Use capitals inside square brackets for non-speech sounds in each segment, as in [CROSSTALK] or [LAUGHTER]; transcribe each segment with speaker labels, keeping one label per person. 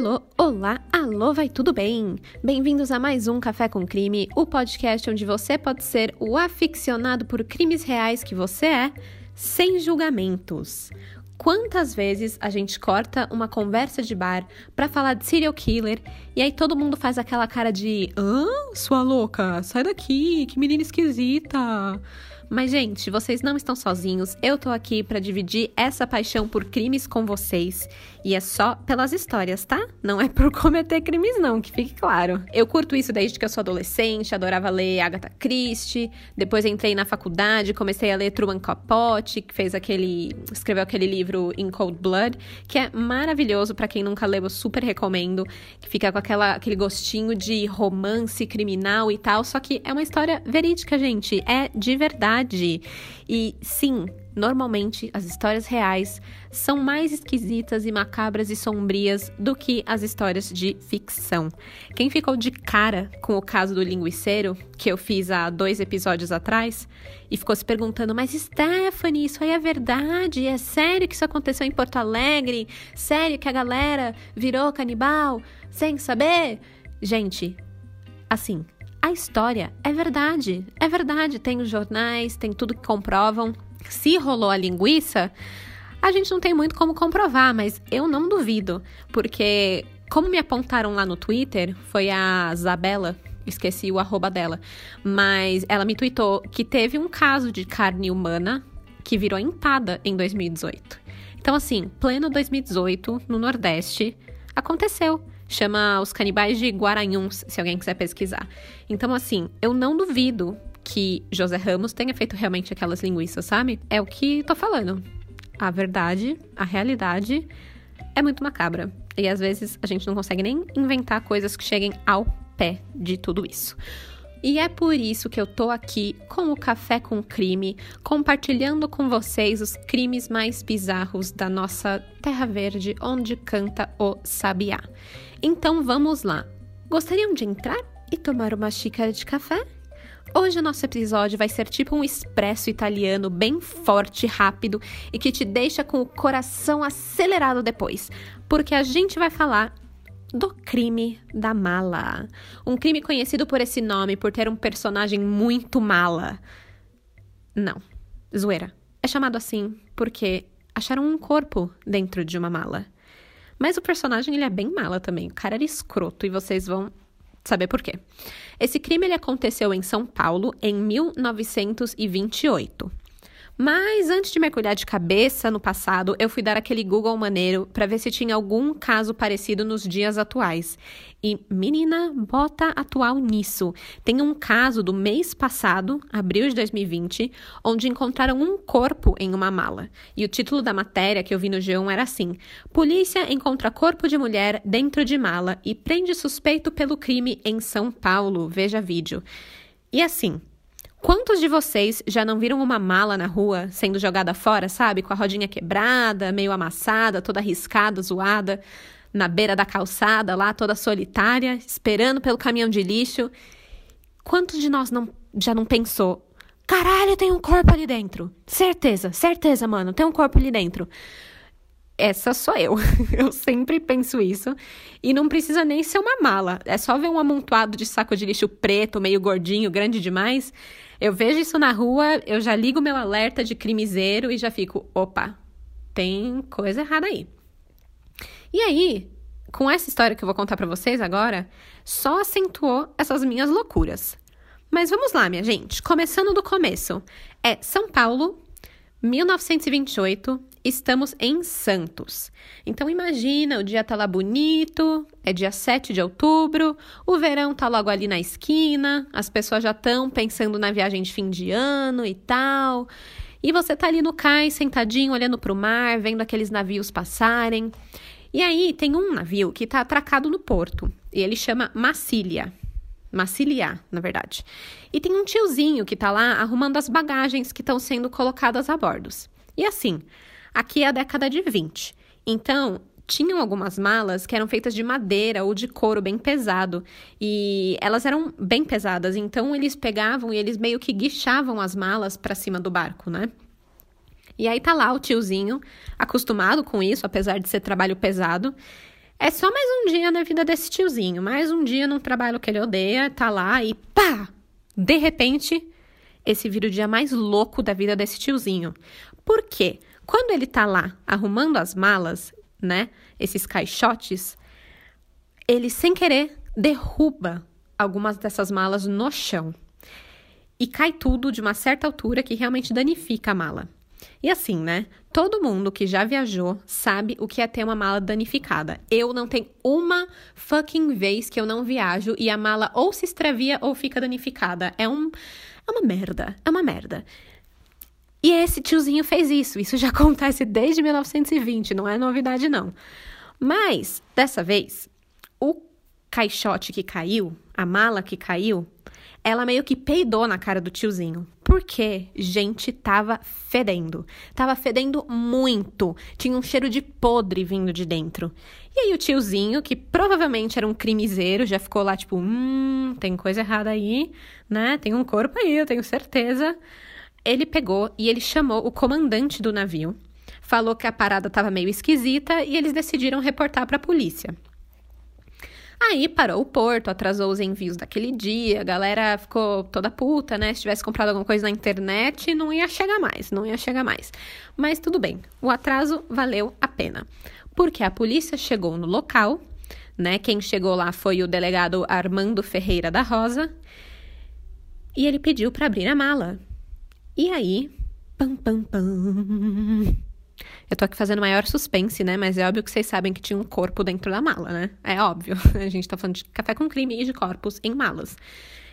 Speaker 1: Alô, olá, alô, vai tudo bem? Bem-vindos a mais um Café com Crime, o podcast onde você pode ser o aficionado por crimes reais que você é, sem julgamentos. Quantas vezes a gente corta uma conversa de bar para falar de serial killer e aí todo mundo faz aquela cara de: "Hã? Sua louca, sai daqui, que menina esquisita". Mas, gente, vocês não estão sozinhos. Eu tô aqui para dividir essa paixão por crimes com vocês. E é só pelas histórias, tá? Não é por [LAUGHS] cometer crimes, não, que fique claro. Eu curto isso desde que eu sou adolescente, adorava ler Agatha Christie. Depois entrei na faculdade, comecei a ler Truman Capote, que fez aquele. escreveu aquele livro In Cold Blood, que é maravilhoso para quem nunca leu, eu super recomendo. Que fica com aquela, aquele gostinho de romance criminal e tal. Só que é uma história verídica, gente. É de verdade verdade. E sim, normalmente as histórias reais são mais esquisitas e macabras e sombrias do que as histórias de ficção. Quem ficou de cara com o caso do linguiceiro, que eu fiz há dois episódios atrás, e ficou se perguntando: Mas Stephanie, isso aí é verdade? É sério que isso aconteceu em Porto Alegre? Sério que a galera virou canibal sem saber? Gente, assim, a história é verdade. É verdade. Tem os jornais, tem tudo que comprovam. Se rolou a linguiça, a gente não tem muito como comprovar, mas eu não duvido. Porque, como me apontaram lá no Twitter, foi a Isabela, esqueci o arroba dela, mas ela me tweetou que teve um caso de carne humana que virou empada em 2018. Então, assim, pleno 2018, no Nordeste, aconteceu chama Os Canibais de Guaranhuns, se alguém quiser pesquisar. Então, assim, eu não duvido que José Ramos tenha feito realmente aquelas linguiças, sabe? É o que tô falando. A verdade, a realidade é muito macabra. E às vezes a gente não consegue nem inventar coisas que cheguem ao pé de tudo isso. E é por isso que eu tô aqui com o Café com Crime, compartilhando com vocês os crimes mais bizarros da nossa Terra Verde, onde canta o sabiá. Então vamos lá. Gostariam de entrar e tomar uma xícara de café? Hoje o nosso episódio vai ser tipo um expresso italiano bem forte, rápido e que te deixa com o coração acelerado depois, porque a gente vai falar do crime da mala. Um crime conhecido por esse nome por ter um personagem muito mala. Não, zoeira. É chamado assim porque acharam um corpo dentro de uma mala. Mas o personagem ele é bem mala também. O cara era escroto e vocês vão saber por quê. Esse crime ele aconteceu em São Paulo em 1928. Mas antes de mergulhar de cabeça no passado, eu fui dar aquele Google maneiro para ver se tinha algum caso parecido nos dias atuais. E menina, bota atual nisso. Tem um caso do mês passado, abril de 2020, onde encontraram um corpo em uma mala. E o título da matéria que eu vi no G1 era assim: Polícia encontra corpo de mulher dentro de mala e prende suspeito pelo crime em São Paulo. Veja vídeo. E assim, Quantos de vocês já não viram uma mala na rua sendo jogada fora, sabe? Com a rodinha quebrada, meio amassada, toda arriscada, zoada, na beira da calçada, lá toda solitária, esperando pelo caminhão de lixo? Quantos de nós não, já não pensou? Caralho, tem um corpo ali dentro. Certeza, certeza, mano, tem um corpo ali dentro essa sou eu. [LAUGHS] Eu sempre penso isso. E não precisa nem ser uma mala. É só ver um amontoado de saco de lixo preto, meio gordinho, grande demais. Eu vejo isso na rua, eu já ligo meu alerta de crimiseiro e já fico, opa, tem coisa errada aí. E aí, com essa história que eu vou contar para vocês agora, só acentuou essas minhas loucuras. Mas vamos lá, minha gente. Começando do começo. É São Paulo, 1928, estamos em Santos. Então imagina, o dia tá lá bonito, é dia 7 de outubro, o verão tá logo ali na esquina, as pessoas já estão pensando na viagem de fim de ano e tal. E você tá ali no cais, sentadinho, olhando para o mar, vendo aqueles navios passarem. E aí tem um navio que tá atracado no porto, e ele chama Massilia. Maciliar, na verdade. E tem um tiozinho que tá lá arrumando as bagagens que estão sendo colocadas a bordos. E assim, aqui é a década de 20. Então, tinham algumas malas que eram feitas de madeira ou de couro bem pesado. E elas eram bem pesadas, então eles pegavam e eles meio que guichavam as malas para cima do barco, né? E aí tá lá o tiozinho, acostumado com isso, apesar de ser trabalho pesado, É só mais um dia na vida desse tiozinho, mais um dia num trabalho que ele odeia, tá lá e pá! De repente, esse vira o dia mais louco da vida desse tiozinho. Por quê? Quando ele tá lá arrumando as malas, né, esses caixotes, ele sem querer derruba algumas dessas malas no chão. E cai tudo de uma certa altura que realmente danifica a mala. E assim, né? Todo mundo que já viajou sabe o que é ter uma mala danificada. Eu não tenho uma fucking vez que eu não viajo e a mala ou se extravia ou fica danificada. É um é uma merda, é uma merda. E esse tiozinho fez isso. Isso já [LAUGHS] acontece desde 1920, não é novidade não. Mas dessa vez, o caixote que caiu, a mala que caiu, ela meio que peidou na cara do tiozinho. Porque, gente, tava fedendo. Tava fedendo muito. Tinha um cheiro de podre vindo de dentro. E aí o tiozinho, que provavelmente era um crimiseiro, já ficou lá tipo, hum, tem coisa errada aí, né? Tem um corpo aí, eu tenho certeza. Ele pegou e ele chamou o comandante do navio. Falou que a parada tava meio esquisita e eles decidiram reportar para a polícia. Aí parou o porto, atrasou os envios daquele dia, a galera ficou toda puta, né? Se tivesse comprado alguma coisa na internet, não ia chegar mais, não ia chegar mais. Mas tudo bem, o atraso valeu a pena. Porque a polícia chegou no local, né? Quem chegou lá foi o delegado Armando Ferreira da Rosa, e ele pediu para abrir a mala. E aí, pam pam pam. Eu tô aqui fazendo maior suspense, né? Mas é óbvio que vocês sabem que tinha um corpo dentro da mala, né? É óbvio. [LAUGHS] A gente tá falando de café com crime e de corpos em malas.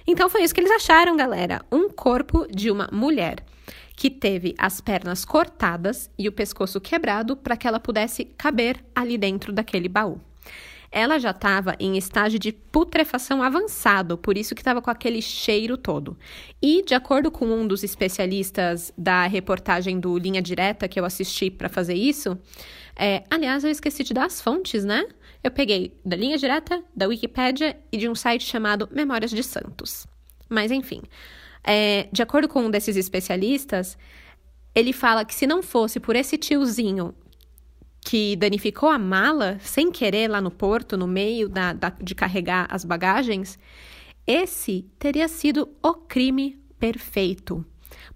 Speaker 1: Então foi isso que eles acharam, galera. Um corpo de uma mulher que teve as pernas cortadas e o pescoço quebrado para que ela pudesse caber ali dentro daquele baú ela já estava em estágio de putrefação avançado, por isso que estava com aquele cheiro todo. E, de acordo com um dos especialistas da reportagem do Linha Direta que eu assisti para fazer isso, é, aliás, eu esqueci de dar as fontes, né? Eu peguei da Linha Direta, da Wikipédia e de um site chamado Memórias de Santos. Mas, enfim, é, de acordo com um desses especialistas, ele fala que se não fosse por esse tiozinho que danificou a mala sem querer lá no porto, no meio da, da, de carregar as bagagens, esse teria sido o crime perfeito.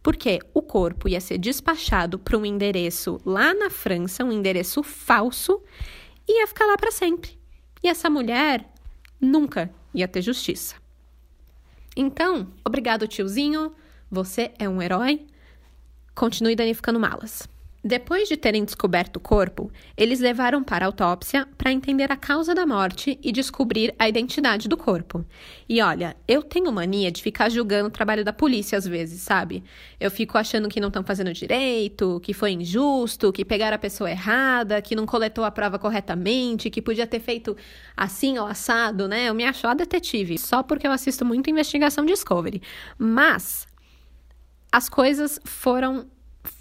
Speaker 1: Porque o corpo ia ser despachado para um endereço lá na França, um endereço falso, e ia ficar lá para sempre. E essa mulher nunca ia ter justiça. Então, obrigado, tiozinho. Você é um herói. Continue danificando malas. Depois de terem descoberto o corpo, eles levaram para a autópsia para entender a causa da morte e descobrir a identidade do corpo. E olha, eu tenho mania de ficar julgando o trabalho da polícia às vezes, sabe? Eu fico achando que não estão fazendo direito, que foi injusto, que pegaram a pessoa errada, que não coletou a prova corretamente, que podia ter feito assim ou assado, né? Eu me acho a detetive, só porque eu assisto muito investigação Discovery. Mas as coisas foram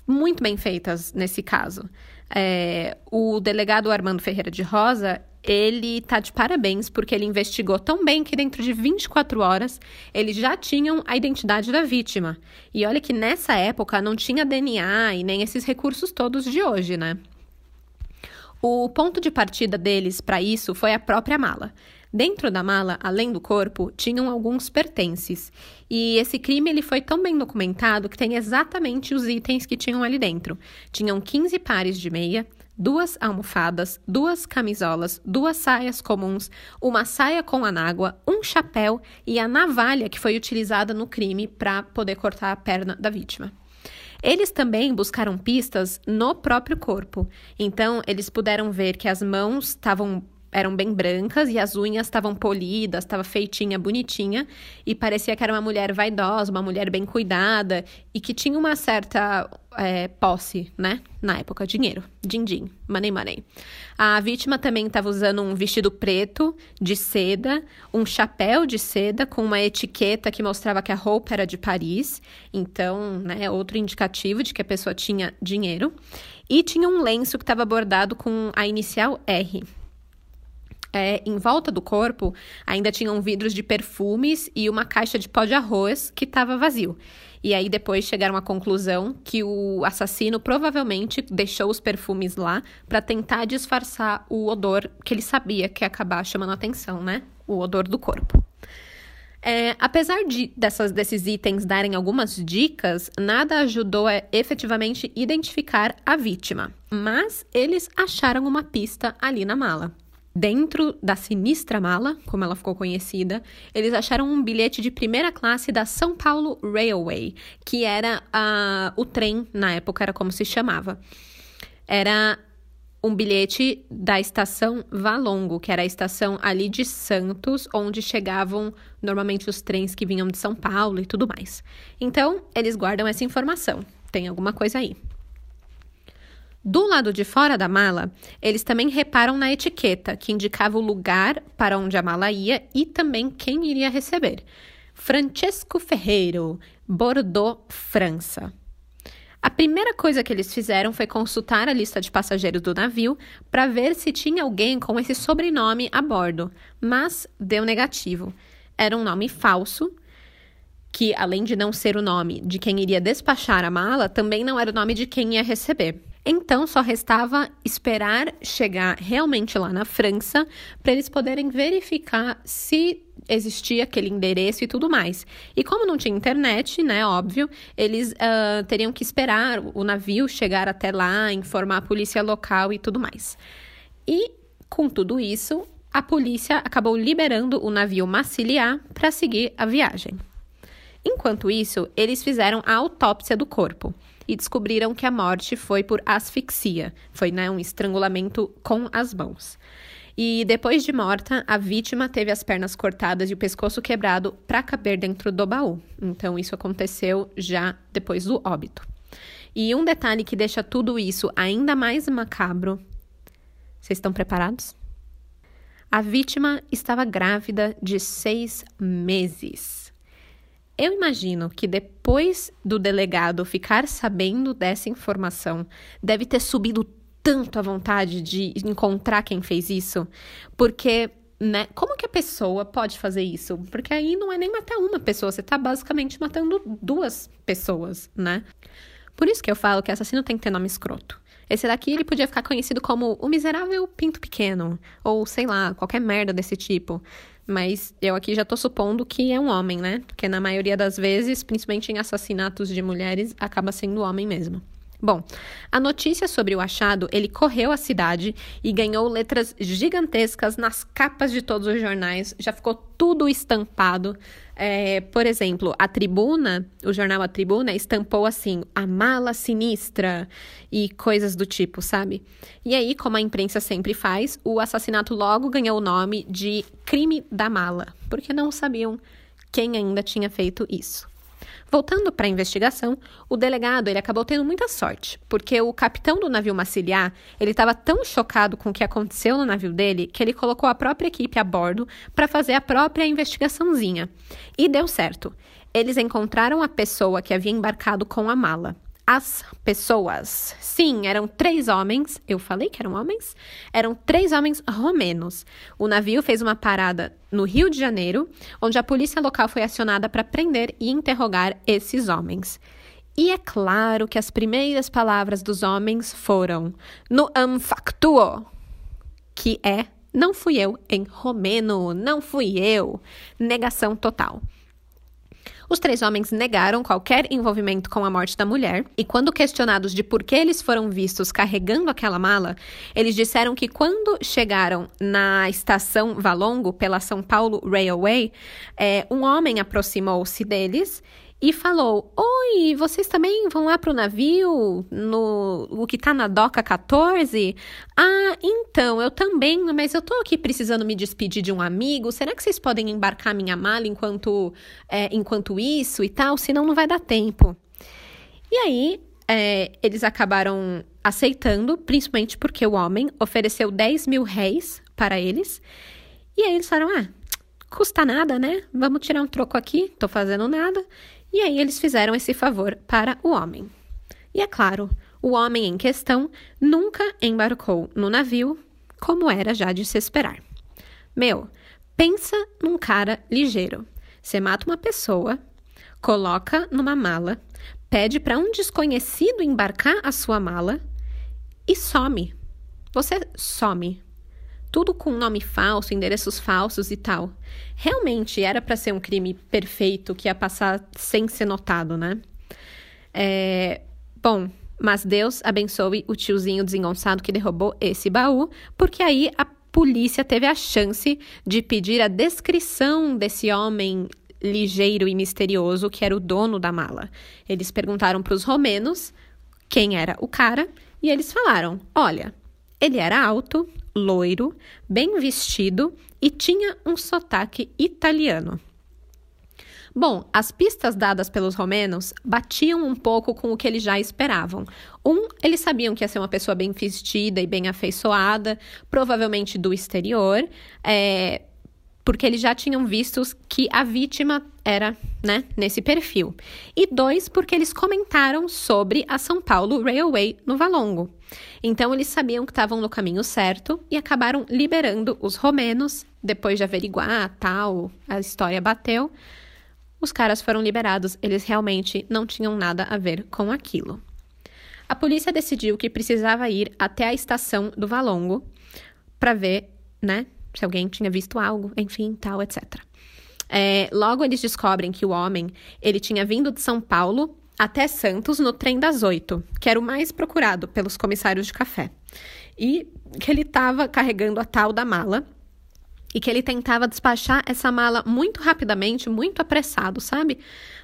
Speaker 1: muito bem feitas nesse caso. É, o delegado Armando Ferreira de Rosa, ele tá de parabéns porque ele investigou tão bem que dentro de 24 horas eles já tinham a identidade da vítima. E olha que nessa época não tinha DNA e nem esses recursos todos de hoje, né? O ponto de partida deles para isso foi a própria mala. Dentro da mala, além do corpo, tinham alguns pertences. E esse crime ele foi tão bem documentado que tem exatamente os itens que tinham ali dentro. Tinham 15 pares de meia, duas almofadas, duas camisolas, duas saias comuns, uma saia com anágua, um chapéu e a navalha que foi utilizada no crime para poder cortar a perna da vítima. Eles também buscaram pistas no próprio corpo. Então, eles puderam ver que as mãos estavam eram bem brancas e as unhas estavam polidas, estava feitinha, bonitinha, e parecia que era uma mulher vaidosa, uma mulher bem cuidada e que tinha uma certa é, posse, né? Na época, dinheiro, din-din, money money. A vítima também estava usando um vestido preto de seda, um chapéu de seda com uma etiqueta que mostrava que a roupa era de Paris, então, né, outro indicativo de que a pessoa tinha dinheiro, e tinha um lenço que estava bordado com a inicial R. É, em volta do corpo ainda tinham vidros de perfumes e uma caixa de pó de arroz que estava vazio. E aí depois chegaram à conclusão que o assassino provavelmente deixou os perfumes lá para tentar disfarçar o odor que ele sabia que ia acabar chamando atenção, né? O odor do corpo. É, apesar de dessas, desses itens darem algumas dicas, nada ajudou a efetivamente identificar a vítima. Mas eles acharam uma pista ali na mala. Dentro da sinistra mala, como ela ficou conhecida, eles acharam um bilhete de primeira classe da São Paulo Railway, que era uh, o trem, na época era como se chamava. Era um bilhete da estação Valongo, que era a estação ali de Santos, onde chegavam normalmente os trens que vinham de São Paulo e tudo mais. Então, eles guardam essa informação. Tem alguma coisa aí. Do lado de fora da mala, eles também reparam na etiqueta, que indicava o lugar para onde a mala ia e também quem iria receber. Francesco Ferreiro, Bordeaux, França. A primeira coisa que eles fizeram foi consultar a lista de passageiros do navio para ver se tinha alguém com esse sobrenome a bordo, mas deu negativo. Era um nome falso, que além de não ser o nome de quem iria despachar a mala, também não era o nome de quem ia receber. Então só restava esperar chegar realmente lá na França para eles poderem verificar se existia aquele endereço e tudo mais. E como não tinha internet, né, óbvio, eles uh, teriam que esperar o navio chegar até lá, informar a polícia local e tudo mais. E com tudo isso, a polícia acabou liberando o navio Massiliá para seguir a viagem. Enquanto isso, eles fizeram a autópsia do corpo e descobriram que a morte foi por asfixia, foi né, um estrangulamento com as mãos. E depois de morta, a vítima teve as pernas cortadas e o pescoço quebrado para caber dentro do baú. Então, isso aconteceu já depois do óbito. E um detalhe que deixa tudo isso ainda mais macabro. Vocês estão preparados? A vítima estava grávida de seis meses. Eu imagino que depois do delegado ficar sabendo dessa informação, deve ter subido tanto a vontade de encontrar quem fez isso, porque né? Como que a pessoa pode fazer isso? Porque aí não é nem matar uma pessoa, você tá basicamente matando duas pessoas, né? Por isso que eu falo que assassino tem que ter nome escroto. Esse daqui ele podia ficar conhecido como o miserável pinto pequeno, ou sei lá, qualquer merda desse tipo. Mas eu aqui já tô supondo que é um homem, né? Porque na maioria das vezes, principalmente em assassinatos de mulheres, acaba sendo homem mesmo. Bom, a notícia sobre o achado, ele correu a cidade e ganhou letras gigantescas nas capas de todos os jornais, já ficou tudo estampado. É, por exemplo, a Tribuna, o jornal A Tribuna, estampou assim, a mala sinistra e coisas do tipo, sabe? E aí, como a imprensa sempre faz, o assassinato logo ganhou o nome de crime da mala, porque não sabiam quem ainda tinha feito isso. Voltando para a investigação, o delegado ele acabou tendo muita sorte, porque o capitão do navio Massiliar ele estava tão chocado com o que aconteceu no navio dele que ele colocou a própria equipe a bordo para fazer a própria investigaçãozinha. E deu certo. Eles encontraram a pessoa que havia embarcado com a mala as pessoas. Sim, eram três homens. Eu falei que eram homens? Eram três homens romenos. O navio fez uma parada no Rio de Janeiro, onde a polícia local foi acionada para prender e interrogar esses homens. E é claro que as primeiras palavras dos homens foram no factuo, que é não fui eu em romeno, não fui eu. Negação total. Os três homens negaram qualquer envolvimento com a morte da mulher e, quando questionados de por que eles foram vistos carregando aquela mala, eles disseram que quando chegaram na estação Valongo pela São Paulo Railway, é, um homem aproximou-se deles e falou: Oi, vocês também vão lá pro navio, no o que tá na doca 14? Ah, então, eu também, mas eu tô aqui precisando me despedir de um amigo. Será que vocês podem embarcar minha mala enquanto, é, enquanto isso e tal? Senão não vai dar tempo. E aí, é, eles acabaram aceitando, principalmente porque o homem ofereceu 10 mil réis para eles. E aí eles falaram: Ah, custa nada, né? Vamos tirar um troco aqui, tô fazendo nada. E aí eles fizeram esse favor para o homem. E é claro, o homem em questão nunca embarcou no navio, como era já de se esperar. Meu, pensa num cara ligeiro. Você mata uma pessoa, coloca numa mala, pede para um desconhecido embarcar a sua mala e some. Você some. Tudo com nome falso, endereços falsos e tal. Realmente era para ser um crime perfeito que ia passar sem ser notado, né? É... Bom, mas Deus abençoe o tiozinho desengonçado que derrubou esse baú, porque aí a polícia teve a chance de pedir a descrição desse homem ligeiro e misterioso que era o dono da mala. Eles perguntaram para os romenos quem era o cara e eles falaram: olha, ele era alto, loiro, bem vestido e tinha um sotaque italiano. Bom, as pistas dadas pelos romenos batiam um pouco com o que eles já esperavam. Um, eles sabiam que ia ser uma pessoa bem vestida e bem afeiçoada, provavelmente do exterior, é, porque eles já tinham visto que a vítima era, né, nesse perfil. E dois, porque eles comentaram sobre a São Paulo Railway no Valongo. Então eles sabiam que estavam no caminho certo e acabaram liberando os romenos depois de averiguar tal, a história bateu os caras foram liberados, eles realmente não tinham nada a ver com aquilo. A polícia decidiu que precisava ir até a estação do Valongo para ver, né, se alguém tinha visto algo, enfim, tal, etc. É, logo eles descobrem que o homem ele tinha vindo de São Paulo até Santos no trem das oito, que era o mais procurado pelos comissários de café, e que ele estava carregando a tal da mala e que ele tentava despachar essa mala muito rapidamente, muito apressado, sabe?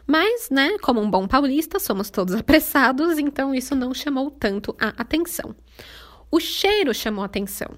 Speaker 1: Mas, né, como um bom paulista, somos todos [LAUGHS] apressados, então isso não chamou tanto a atenção. O cheiro chamou atenção,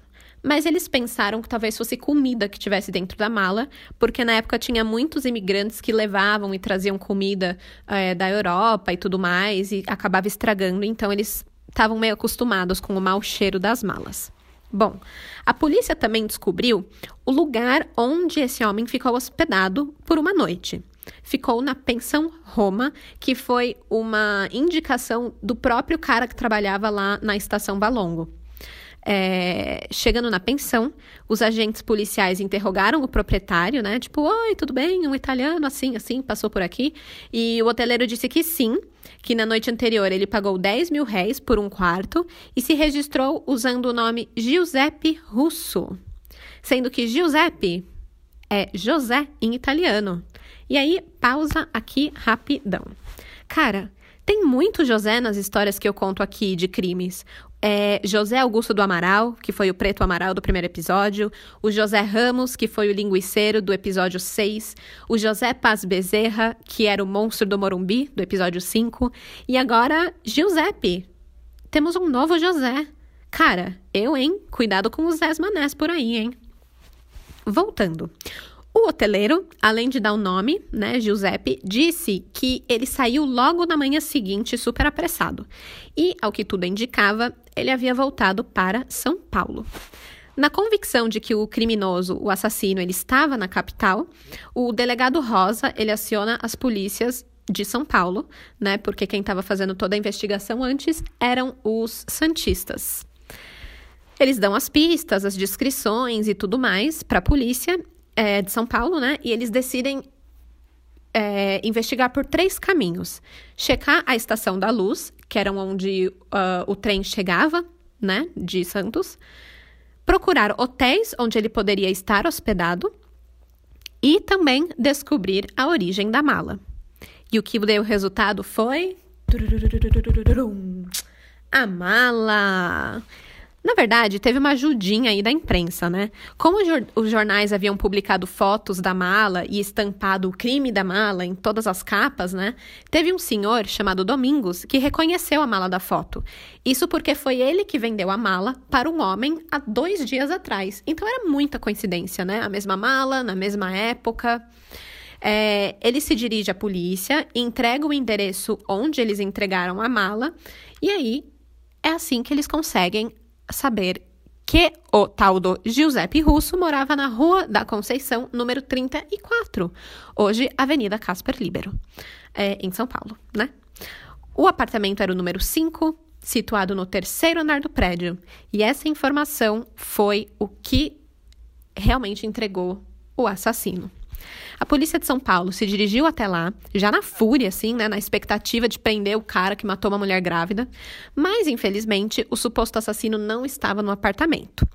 Speaker 1: mas eles pensaram que talvez fosse comida que tivesse dentro da mala, porque na época tinha muitos imigrantes que levavam e traziam comida é, da Europa e tudo mais, e acabava estragando, então eles estavam meio acostumados com o mau cheiro das malas. Bom, a polícia também descobriu o lugar onde esse homem ficou hospedado por uma noite. Ficou na Pensão Roma, que foi uma indicação do próprio cara que trabalhava lá na estação Valongo. É, chegando na pensão, os agentes policiais interrogaram o proprietário, né? Tipo, oi, tudo bem? Um italiano assim, assim, passou por aqui. E o hoteleiro disse que sim, que na noite anterior ele pagou 10 mil réis por um quarto e se registrou usando o nome Giuseppe Russo. Sendo que Giuseppe é José em italiano. E aí, pausa aqui rapidão. Cara, tem muito José nas histórias que eu conto aqui de crimes é José Augusto do Amaral, que foi o Preto Amaral do primeiro episódio, o José Ramos, que foi o linguiceiro do episódio 6, o José Paz Bezerra, que era o monstro do Morumbi, do episódio 5, e agora Giuseppe. Temos um novo José. Cara, eu, hein? Cuidado com os Zés Manés por aí, hein? Voltando. O hoteleiro, além de dar o nome, né, Giuseppe, disse que ele saiu logo na manhã seguinte, super apressado. E, ao que tudo indicava, ele havia voltado para São Paulo. Na convicção de que o criminoso, o assassino, ele estava na capital, o delegado Rosa, ele aciona as polícias de São Paulo, né? Porque quem estava fazendo toda a investigação antes eram os santistas. Eles dão as pistas, as descrições e tudo mais para a polícia é, de São Paulo, né? E eles decidem é, investigar por três caminhos: checar a estação da luz, que era onde uh, o trem chegava, né, de Santos, procurar hotéis onde ele poderia estar hospedado e também descobrir a origem da mala. E o que deu resultado foi a mala. Na verdade, teve uma ajudinha aí da imprensa, né? Como os jornais haviam publicado fotos da mala e estampado o crime da mala em todas as capas, né? Teve um senhor chamado Domingos que reconheceu a mala da foto. Isso porque foi ele que vendeu a mala para um homem há dois dias atrás. Então era muita coincidência, né? A mesma mala, na mesma época. É, ele se dirige à polícia, entrega o endereço onde eles entregaram a mala, e aí é assim que eles conseguem saber que o tal do Giuseppe Russo morava na Rua da Conceição, número 34, hoje Avenida Casper Libero, é, em São Paulo, né? O apartamento era o número 5, situado no terceiro andar do prédio, e essa informação foi o que realmente entregou o assassino. A polícia de São Paulo se dirigiu até lá, já na fúria, assim, né, na expectativa de prender o cara que matou uma mulher grávida, mas infelizmente o suposto assassino não estava no apartamento.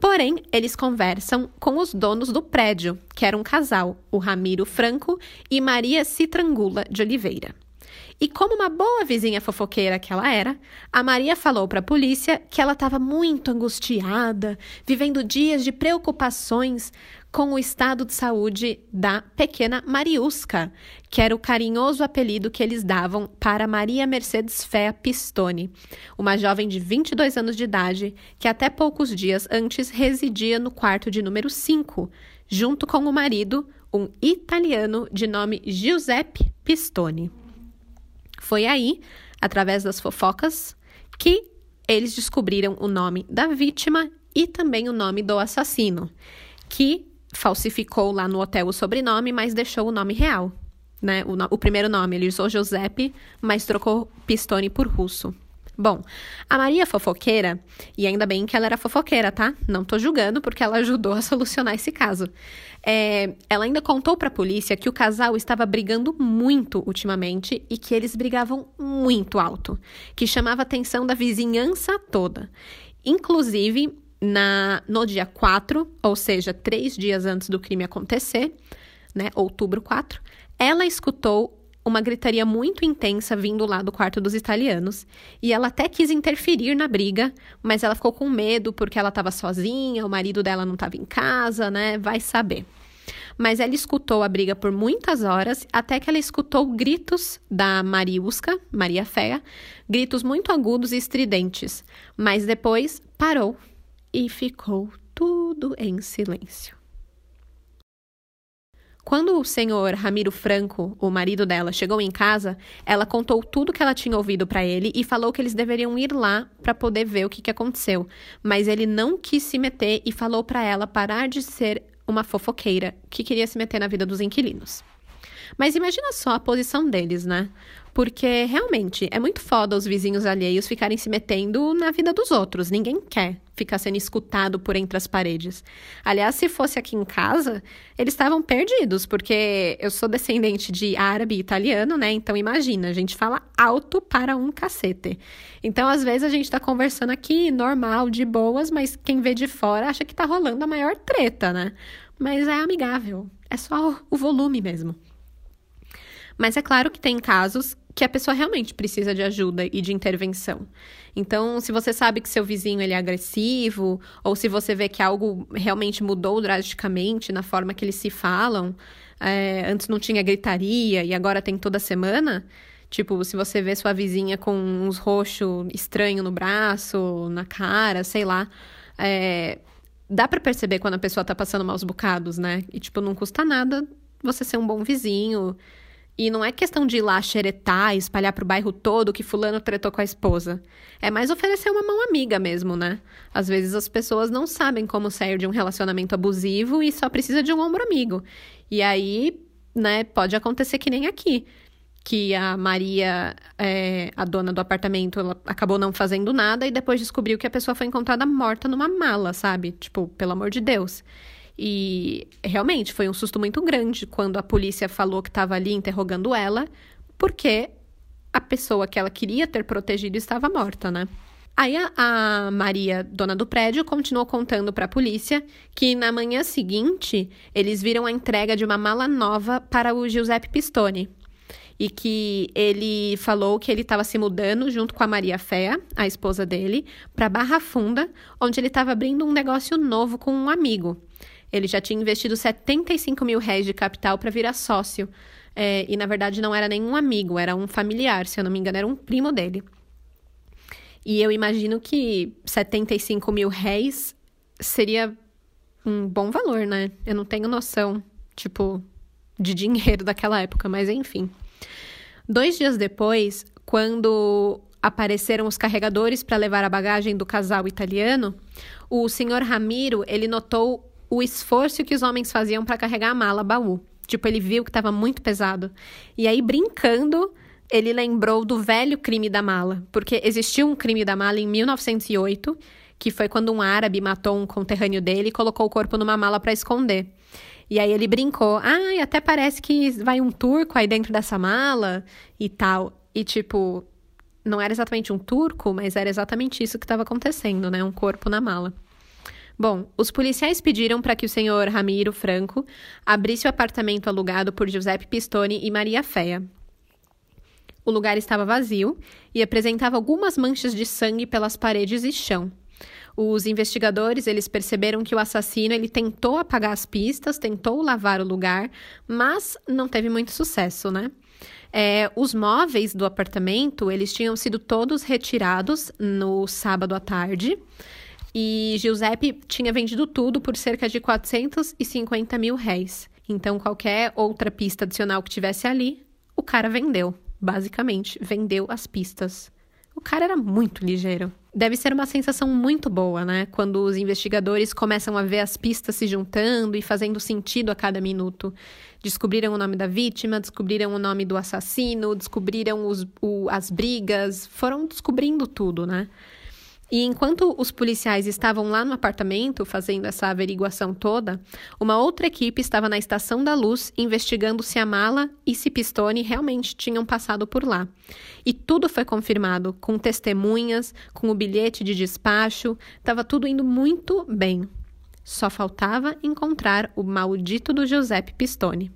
Speaker 1: Porém, eles conversam com os donos do prédio, que era um casal, o Ramiro Franco e Maria Citrangula de Oliveira. E como uma boa vizinha fofoqueira que ela era, a Maria falou para a polícia que ela estava muito angustiada, vivendo dias de preocupações com o estado de saúde da pequena Mariusca, que era o carinhoso apelido que eles davam para Maria Mercedes Fea Pistone, uma jovem de 22 anos de idade que até poucos dias antes residia no quarto de número 5, junto com o marido, um italiano de nome Giuseppe Pistone. Foi aí, através das fofocas, que eles descobriram o nome da vítima e também o nome do assassino, que falsificou lá no hotel o sobrenome, mas deixou o nome real. Né? O, no, o primeiro nome, ele usou Giuseppe, mas trocou Pistone por russo. Bom, a Maria fofoqueira, e ainda bem que ela era fofoqueira, tá? Não tô julgando porque ela ajudou a solucionar esse caso. É, ela ainda contou pra polícia que o casal estava brigando muito ultimamente e que eles brigavam muito alto, que chamava a atenção da vizinhança toda. Inclusive, na, no dia 4, ou seja, três dias antes do crime acontecer, né, outubro 4, ela escutou uma gritaria muito intensa vindo lá do quarto dos italianos, e ela até quis interferir na briga, mas ela ficou com medo porque ela estava sozinha, o marido dela não estava em casa, né? Vai saber. Mas ela escutou a briga por muitas horas, até que ela escutou gritos da Mariusca, Maria Féia, gritos muito agudos e estridentes, mas depois parou e ficou tudo em silêncio. Quando o senhor Ramiro Franco, o marido dela, chegou em casa, ela contou tudo que ela tinha ouvido para ele e falou que eles deveriam ir lá para poder ver o que, que aconteceu. Mas ele não quis se meter e falou para ela parar de ser uma fofoqueira que queria se meter na vida dos inquilinos. Mas imagina só a posição deles, né? Porque realmente é muito foda os vizinhos alheios ficarem se metendo na vida dos outros. Ninguém quer ficar sendo escutado por entre as paredes. Aliás, se fosse aqui em casa, eles estavam perdidos, porque eu sou descendente de árabe e italiano, né? Então imagina, a gente fala alto para um cacete. Então, às vezes, a gente tá conversando aqui normal, de boas, mas quem vê de fora acha que tá rolando a maior treta, né? Mas é amigável. É só o volume mesmo. Mas é claro que tem casos que a pessoa realmente precisa de ajuda e de intervenção. Então, se você sabe que seu vizinho ele é agressivo, ou se você vê que algo realmente mudou drasticamente na forma que eles se falam, é, antes não tinha gritaria e agora tem toda semana, tipo, se você vê sua vizinha com uns roxos estranho no braço, na cara, sei lá, é, dá para perceber quando a pessoa tá passando maus bocados, né? E, tipo, não custa nada você ser um bom vizinho, e não é questão de ir lá xeretar, espalhar pro bairro todo que fulano tretou com a esposa. É mais oferecer uma mão amiga mesmo, né? Às vezes as pessoas não sabem como sair de um relacionamento abusivo e só precisa de um ombro amigo. E aí, né, pode acontecer que nem aqui. Que a Maria, é, a dona do apartamento, ela acabou não fazendo nada e depois descobriu que a pessoa foi encontrada morta numa mala, sabe? Tipo, pelo amor de Deus. E realmente foi um susto muito grande quando a polícia falou que estava ali interrogando ela, porque a pessoa que ela queria ter protegido estava morta, né? Aí a, Maria, dona do prédio, continuou contando para a polícia que na manhã seguinte eles viram a entrega de uma mala nova para o Giuseppe Pistone. E que ele falou que ele estava se mudando junto com a Maria Fea, a esposa dele, para Barra Funda, onde ele estava abrindo um negócio novo com um amigo. Ele já tinha investido 75 mil réis de capital para virar sócio. É, e na verdade não era nenhum amigo, era um familiar, se eu não me engano, era um primo dele. E eu imagino que 75 mil réis seria um bom valor, né? Eu não tenho noção, tipo, de dinheiro daquela época, mas enfim. Dois dias depois, quando apareceram os carregadores para levar a bagagem do casal italiano, o senhor Ramiro ele notou o esforço que os homens faziam para carregar a mala baú. Tipo, ele viu que estava muito pesado. E aí, brincando, ele lembrou do velho crime da mala, porque existiu um crime da mala em 1908 que foi quando um árabe matou um conterrâneo dele e colocou o corpo numa mala para esconder. E aí ele brincou: "Ah, até parece que vai um turco aí dentro dessa mala e tal". E tipo, não era exatamente um turco, mas era exatamente isso que estava acontecendo, né? Um corpo na mala. Bom, os policiais pediram para que o senhor Ramiro Franco abrisse o apartamento alugado por Giuseppe Pistone e Maria Feia. O lugar estava vazio e apresentava algumas manchas de sangue pelas paredes e chão. Os investigadores, eles perceberam que o assassino, ele tentou apagar as pistas, tentou lavar o lugar, mas não teve muito sucesso, né? É, os móveis do apartamento, eles tinham sido todos retirados no sábado à tarde. E Giuseppe tinha vendido tudo por cerca de 450 mil réis. Então, qualquer outra pista adicional que tivesse ali, o cara vendeu. Basicamente, vendeu as pistas. O cara era muito ligeiro. Deve ser uma sensação muito boa, né? Quando os investigadores começam a ver as pistas se juntando e fazendo sentido a cada minuto. Descobriram o nome da vítima, descobriram o nome do assassino, descobriram os, o, as brigas, foram descobrindo tudo, né? E enquanto os policiais estavam lá no apartamento fazendo essa averiguação toda, uma outra equipe estava na estação da luz investigando se a mala e se Pistone realmente tinham passado por lá. E tudo foi confirmado, com testemunhas, com o bilhete de despacho, estava tudo indo muito bem. Só faltava encontrar o maldito do Giuseppe Pistone.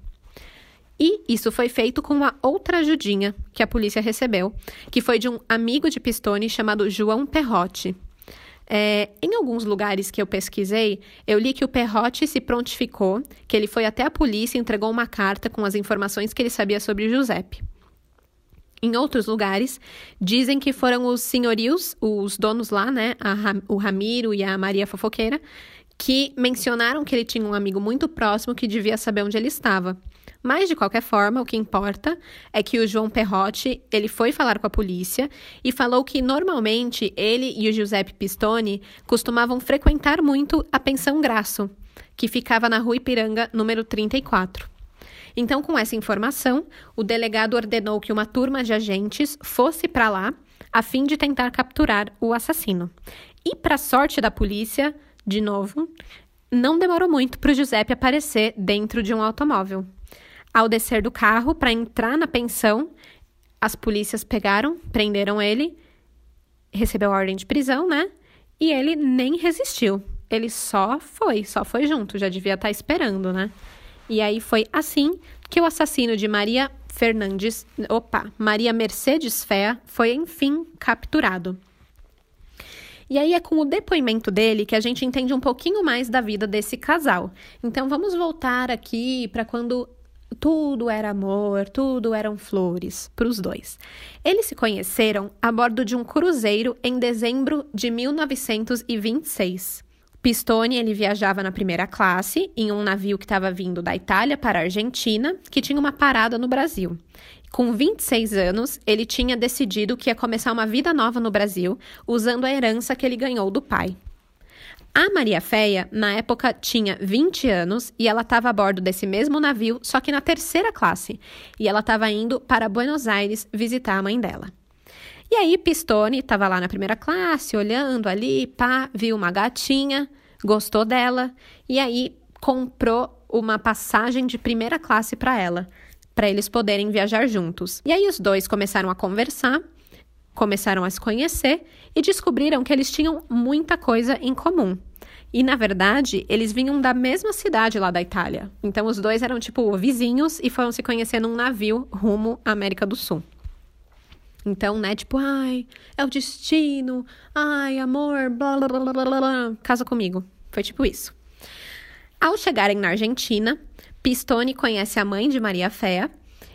Speaker 1: E isso foi feito com uma outra ajudinha que a polícia recebeu, que foi de um amigo de Pistone chamado João Perrotti. É, em alguns lugares que eu pesquisei, eu li que o Perrotti se prontificou, que ele foi até a polícia e entregou uma carta com as informações que ele sabia sobre Giuseppe. Em outros lugares, dizem que foram os senhorios, os donos lá, né, a, o Ramiro e a Maria Fofoqueira, que mencionaram que ele tinha um amigo muito próximo que devia saber onde ele estava. Mas, de qualquer forma, o que importa é que o João Perrotti, ele foi falar com a polícia e falou que, normalmente, ele e o Giuseppe Pistone costumavam frequentar muito a Pensão Graço, que ficava na Rua Ipiranga, número 34. Então, com essa informação, o delegado ordenou que uma turma de agentes fosse para lá a fim de tentar capturar o assassino. E, para sorte da polícia, de novo, não demorou muito para o Giuseppe aparecer dentro de um automóvel. Ao descer do carro para entrar na pensão, as polícias pegaram, prenderam ele, recebeu a ordem de prisão, né? E ele nem resistiu. Ele só foi, só foi junto, já devia estar tá esperando, né? E aí foi assim que o assassino de Maria Fernandes, opa, Maria Mercedes Fea foi enfim capturado. E aí é com o depoimento dele que a gente entende um pouquinho mais da vida desse casal. Então vamos voltar aqui para quando tudo era amor, tudo eram flores para os dois. Eles se conheceram a bordo de um cruzeiro em dezembro de 1926. Pistone ele viajava na primeira classe em um navio que estava vindo da Itália para a Argentina, que tinha uma parada no Brasil. Com 26 anos, ele tinha decidido que ia começar uma vida nova no Brasil, usando a herança que ele ganhou do pai. A Maria Feia, na época, tinha 20 anos e ela estava a bordo desse mesmo navio, só que na terceira classe. E ela estava indo para Buenos Aires visitar a mãe dela. E aí, Pistone estava lá na primeira classe, olhando ali, pá, viu uma gatinha, gostou dela, e aí comprou uma passagem de primeira classe para ela, para eles poderem viajar juntos. E aí, os dois começaram a conversar começaram a se conhecer e descobriram que eles tinham muita coisa em comum. E na verdade, eles vinham da mesma cidade lá da Itália. Então os dois eram tipo vizinhos e foram se conhecer num navio rumo à América do Sul. Então, né, tipo, ai, é o destino, ai, amor, blá blá blá blá blá, casa comigo. Foi tipo isso. Ao chegarem na Argentina, Pistone conhece a mãe de Maria Fea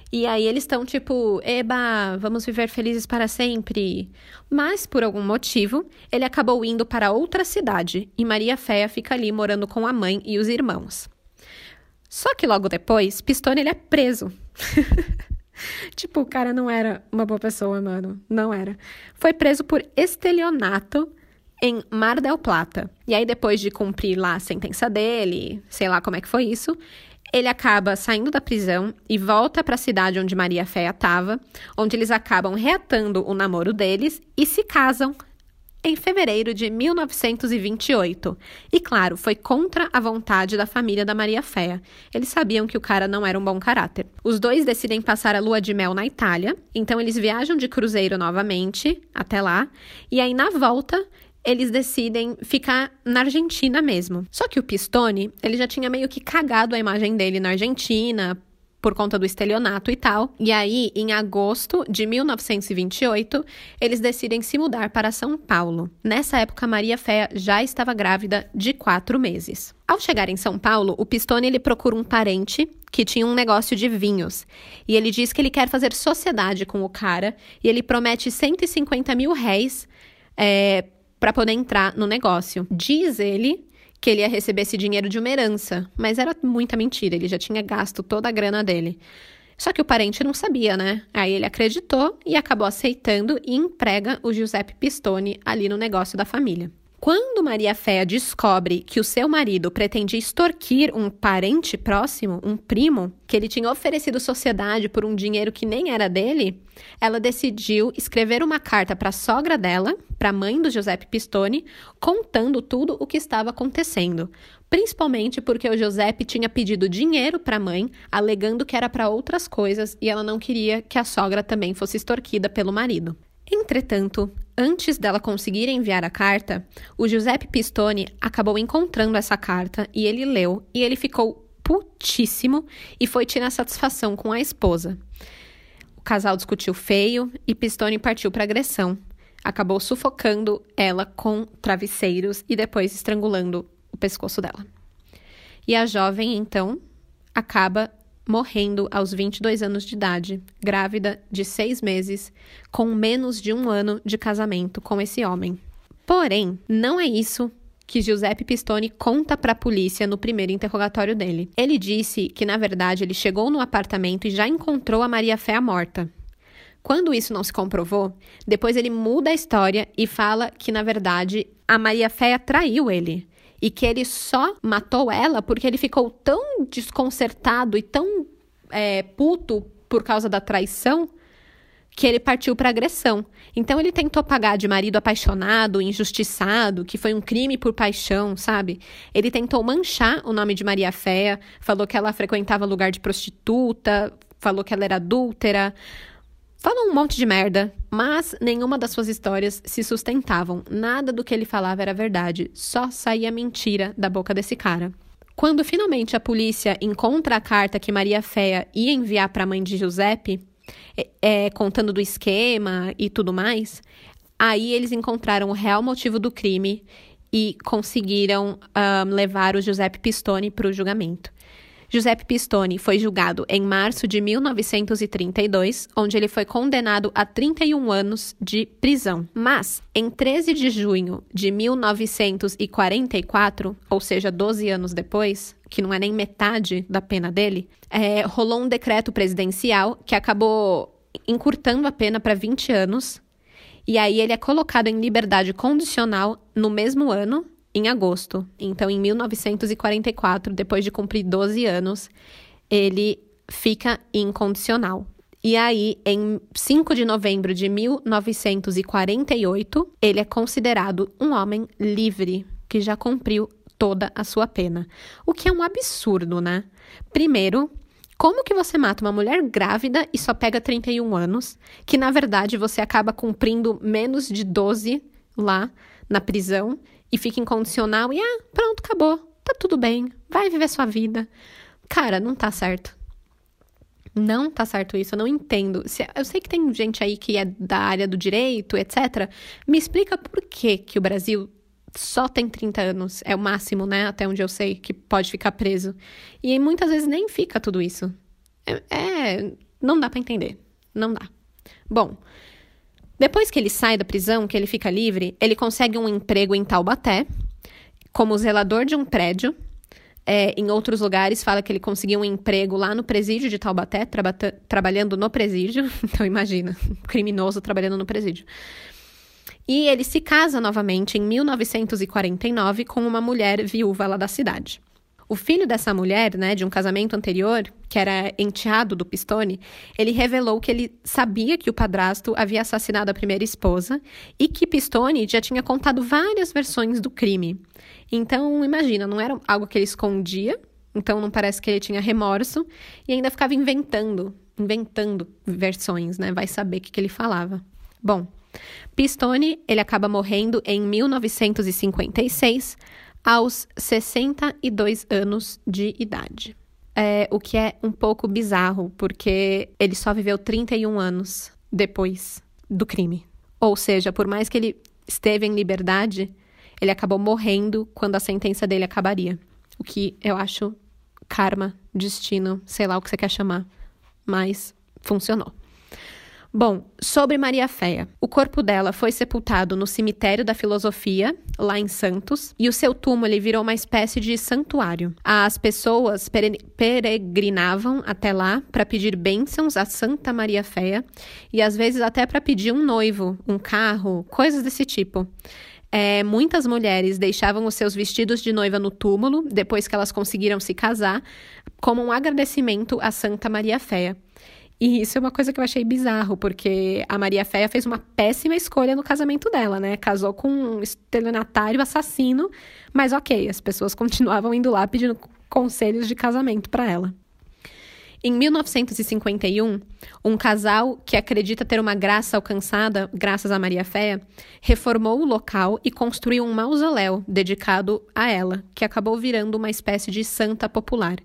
Speaker 1: e aí eles estão tipo, eba, vamos viver felizes para sempre. Mas, por algum motivo, ele acabou indo para outra cidade e Maria Féia fica ali morando com a mãe e os irmãos. Só que logo depois, Pistone ele é preso. [LAUGHS] tipo, o cara não era uma boa pessoa, mano. Não era. Foi preso por estelionato em Mar del Plata. E aí, depois de cumprir lá a sentença dele, sei lá como é que foi isso, ele acaba saindo da prisão e volta para a cidade onde Maria Féia estava, onde eles acabam reatando o namoro deles e se casam em fevereiro de 1928. E claro, foi contra a vontade da família da Maria Féa. Eles sabiam que o cara não era um bom caráter. Os dois decidem passar a lua de mel na Itália, então eles viajam de cruzeiro novamente até lá, e aí na volta eles decidem ficar na Argentina mesmo. Só que o Pistone, ele já tinha meio que cagado a imagem dele na Argentina por conta do estelionato e tal. E aí, em agosto de 1928, eles decidem se mudar para São Paulo. Nessa época, Maria Féa já estava grávida de quatro meses. Ao chegar em São Paulo, o Pistone ele procura um parente que tinha um negócio de vinhos. E ele diz que ele quer fazer sociedade com o cara e ele promete 150 mil réis é, para poder entrar no negócio. Diz ele que ele ia receber esse dinheiro de uma herança, mas era muita mentira, ele já tinha gasto toda a grana dele. Só que o parente não sabia, né? Aí ele acreditou e acabou aceitando e emprega o Giuseppe Pistone ali no negócio da família. Quando Maria Féa descobre que o seu marido pretendia extorquir um parente próximo, um primo, que ele tinha oferecido sociedade por um dinheiro que nem era dele, ela decidiu escrever uma carta para a sogra dela, para a mãe do Giuseppe Pistone, contando tudo o que estava acontecendo. Principalmente porque o Giuseppe tinha pedido dinheiro para a mãe, alegando que era para outras coisas e ela não queria que a sogra também fosse extorquida pelo marido. Entretanto, antes dela conseguir enviar a carta, o Giuseppe Pistone acabou encontrando essa carta e ele leu e ele ficou putíssimo e foi tirar satisfação com a esposa. O casal discutiu feio e Pistone partiu para agressão. Acabou sufocando ela com travesseiros e depois estrangulando o pescoço dela. E a jovem, então, acaba morrendo aos 22 anos de idade, grávida de seis meses, com menos de um ano de casamento com esse homem. Porém, não é isso que Giuseppe Pistone conta para a polícia no primeiro interrogatório dele. Ele disse que, na verdade, ele chegou no apartamento e já encontrou a Maria Fé morta. Quando isso não se comprovou, depois ele muda a história e fala que, na verdade, a Maria Fé traiu ele e que ele só matou ela porque ele ficou tão desconcertado e tão é, puto por causa da traição que ele partiu para agressão. Então ele tentou pagar de marido apaixonado, injustiçado, que foi um crime por paixão, sabe? Ele tentou manchar o nome de Maria Féia, falou que ela frequentava lugar de prostituta, falou que ela era adúltera, Falou um monte de merda, mas nenhuma das suas histórias se sustentavam. Nada do que ele falava era verdade, só saía mentira da boca desse cara. Quando finalmente a polícia encontra a carta que Maria Féia ia enviar para a mãe de Giuseppe, é, é, contando do esquema e tudo mais, aí eles encontraram o real motivo do crime e conseguiram um, levar o Giuseppe Pistone para o julgamento. Giuseppe Pistone foi julgado em março de 1932, onde ele foi condenado a 31 anos de prisão. Mas, em 13 de junho de 1944, ou seja, 12 anos depois, que não é nem metade da pena dele, é, rolou um decreto presidencial que acabou encurtando a pena para 20 anos. E aí ele é colocado em liberdade condicional no mesmo ano, em agosto. Então, em 1944, depois de cumprir 12 anos, ele fica incondicional. E aí, em 5 de novembro de 1948, ele é considerado um homem livre, que já cumpriu toda a sua pena. O que é um absurdo, né? Primeiro, como que você mata uma mulher grávida e só pega 31 anos, que na verdade você acaba cumprindo menos de 12 lá na prisão e fica incondicional e ah, pronto, acabou, tá tudo bem, vai viver sua vida. Cara, não tá certo. Não tá certo isso, eu não entendo. Eu sei que tem gente aí que é da área do direito, etc. Me explica por que, que o Brasil só tem 30 anos, é o máximo, né? Até onde eu sei que pode ficar preso. E muitas vezes nem fica tudo isso. É. é não dá para entender. Não dá. Bom, depois que ele sai da prisão, que ele fica livre, ele consegue um emprego em Taubaté, como zelador de um prédio. É, em outros lugares, fala que ele conseguiu um emprego lá no presídio de Taubaté, traba trabalhando no presídio. [LAUGHS] Então, imagina, criminoso trabalhando no presídio. E ele se casa novamente em 1949 com uma mulher viúva lá da cidade. O filho dessa mulher, né, de um casamento anterior, que era enteado do Pistone, ele revelou que ele sabia que o padrasto havia assassinado a primeira esposa e que Pistone já tinha contado várias versões do crime. Então, imagina, não era algo que ele escondia, então não parece que ele tinha remorso e ainda ficava inventando, inventando versões, né? Vai saber o que, que ele falava. Bom, Pistone, ele acaba morrendo em 1956, aos 62 anos de idade. É, o que é um pouco bizarro, porque ele só viveu 31 anos depois do crime. Ou seja, por mais que ele esteve em liberdade, ele acabou morrendo quando a sentença dele acabaria. O que eu acho karma, destino, sei lá o que você quer chamar, mas funcionou. Bom, sobre Maria Féia. O corpo dela foi sepultado no cemitério da Filosofia, lá em Santos, e o seu túmulo virou uma espécie de santuário. As pessoas peregrinavam até lá para pedir bênçãos a Santa Maria Féia e às vezes até para pedir um noivo, um carro, coisas desse tipo. É, muitas mulheres deixavam os seus vestidos de noiva no túmulo depois que elas conseguiram se casar, como um agradecimento a Santa Maria Féia. E isso é uma coisa que eu achei bizarro, porque a Maria Féia fez uma péssima escolha no casamento dela, né? Casou com um estelionatário assassino, mas ok, as pessoas [LAUGHS] continuavam indo lá pedindo conselhos de casamento para ela. Em 1951, um casal que acredita ter uma graça alcançada graças a Maria Féia reformou o local e construiu um mausoléu dedicado a ela, que acabou virando uma espécie de santa popular.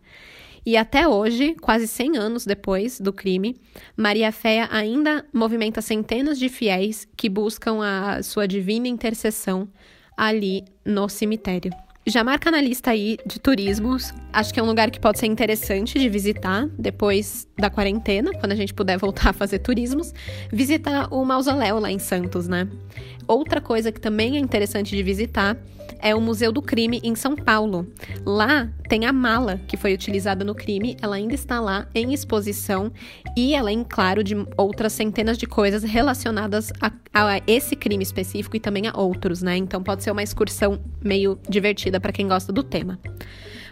Speaker 1: E até hoje, quase 100 anos depois do crime, Maria Féia ainda movimenta centenas de fiéis que buscam a sua divina intercessão ali no cemitério. Já marca na lista aí de turismos. Acho que é um lugar que pode ser interessante de visitar depois da quarentena, quando a gente puder voltar a fazer turismos. Visitar o mausoléu lá em Santos, né? Outra coisa que também é interessante de visitar é o Museu do Crime em São Paulo. Lá tem a mala que foi utilizada no crime, ela ainda está lá em exposição e além, claro, de outras centenas de coisas relacionadas a, a esse crime específico e também a outros, né? Então pode ser uma excursão meio divertida para quem gosta do tema.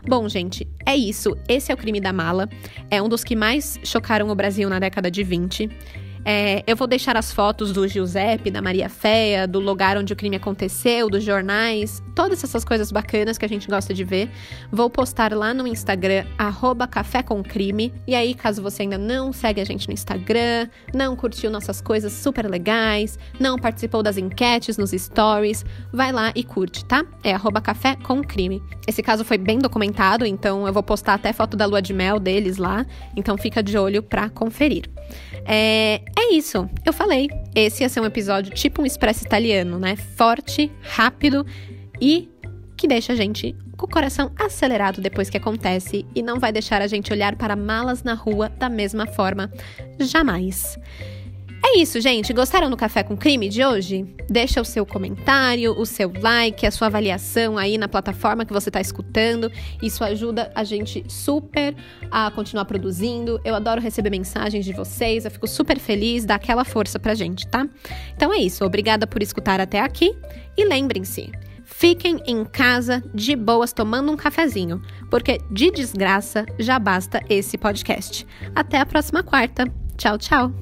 Speaker 1: Bom, gente, é isso. Esse é o crime da mala. É um dos que mais chocaram o Brasil na década de 20. É, eu vou deixar as fotos do Giuseppe, da Maria Féia, do lugar onde o crime aconteceu, dos jornais, todas essas coisas bacanas que a gente gosta de ver. Vou postar lá no Instagram, arroba Café com Crime. E aí, caso você ainda não segue a gente no Instagram, não curtiu nossas coisas super legais, não participou das enquetes nos stories, vai lá e curte, tá? É arroba Café com Crime. Esse caso foi bem documentado, então eu vou postar até foto da lua de mel deles lá, então fica de olho pra conferir. É, é isso, eu falei. Esse ia ser um episódio tipo um expresso italiano, né? Forte, rápido e que deixa a gente com o coração acelerado depois que acontece e não vai deixar a gente olhar para malas na rua da mesma forma. Jamais. É isso, gente. Gostaram do Café com Crime de hoje? Deixa o seu comentário, o seu like, a sua avaliação aí na plataforma que você está escutando. Isso ajuda a gente super a continuar produzindo. Eu adoro receber mensagens de vocês, eu fico super feliz, dá aquela força pra gente, tá? Então é isso. Obrigada por escutar até aqui e lembrem-se. Fiquem em casa de boas tomando um cafezinho, porque de desgraça já basta esse podcast. Até a próxima quarta. Tchau, tchau.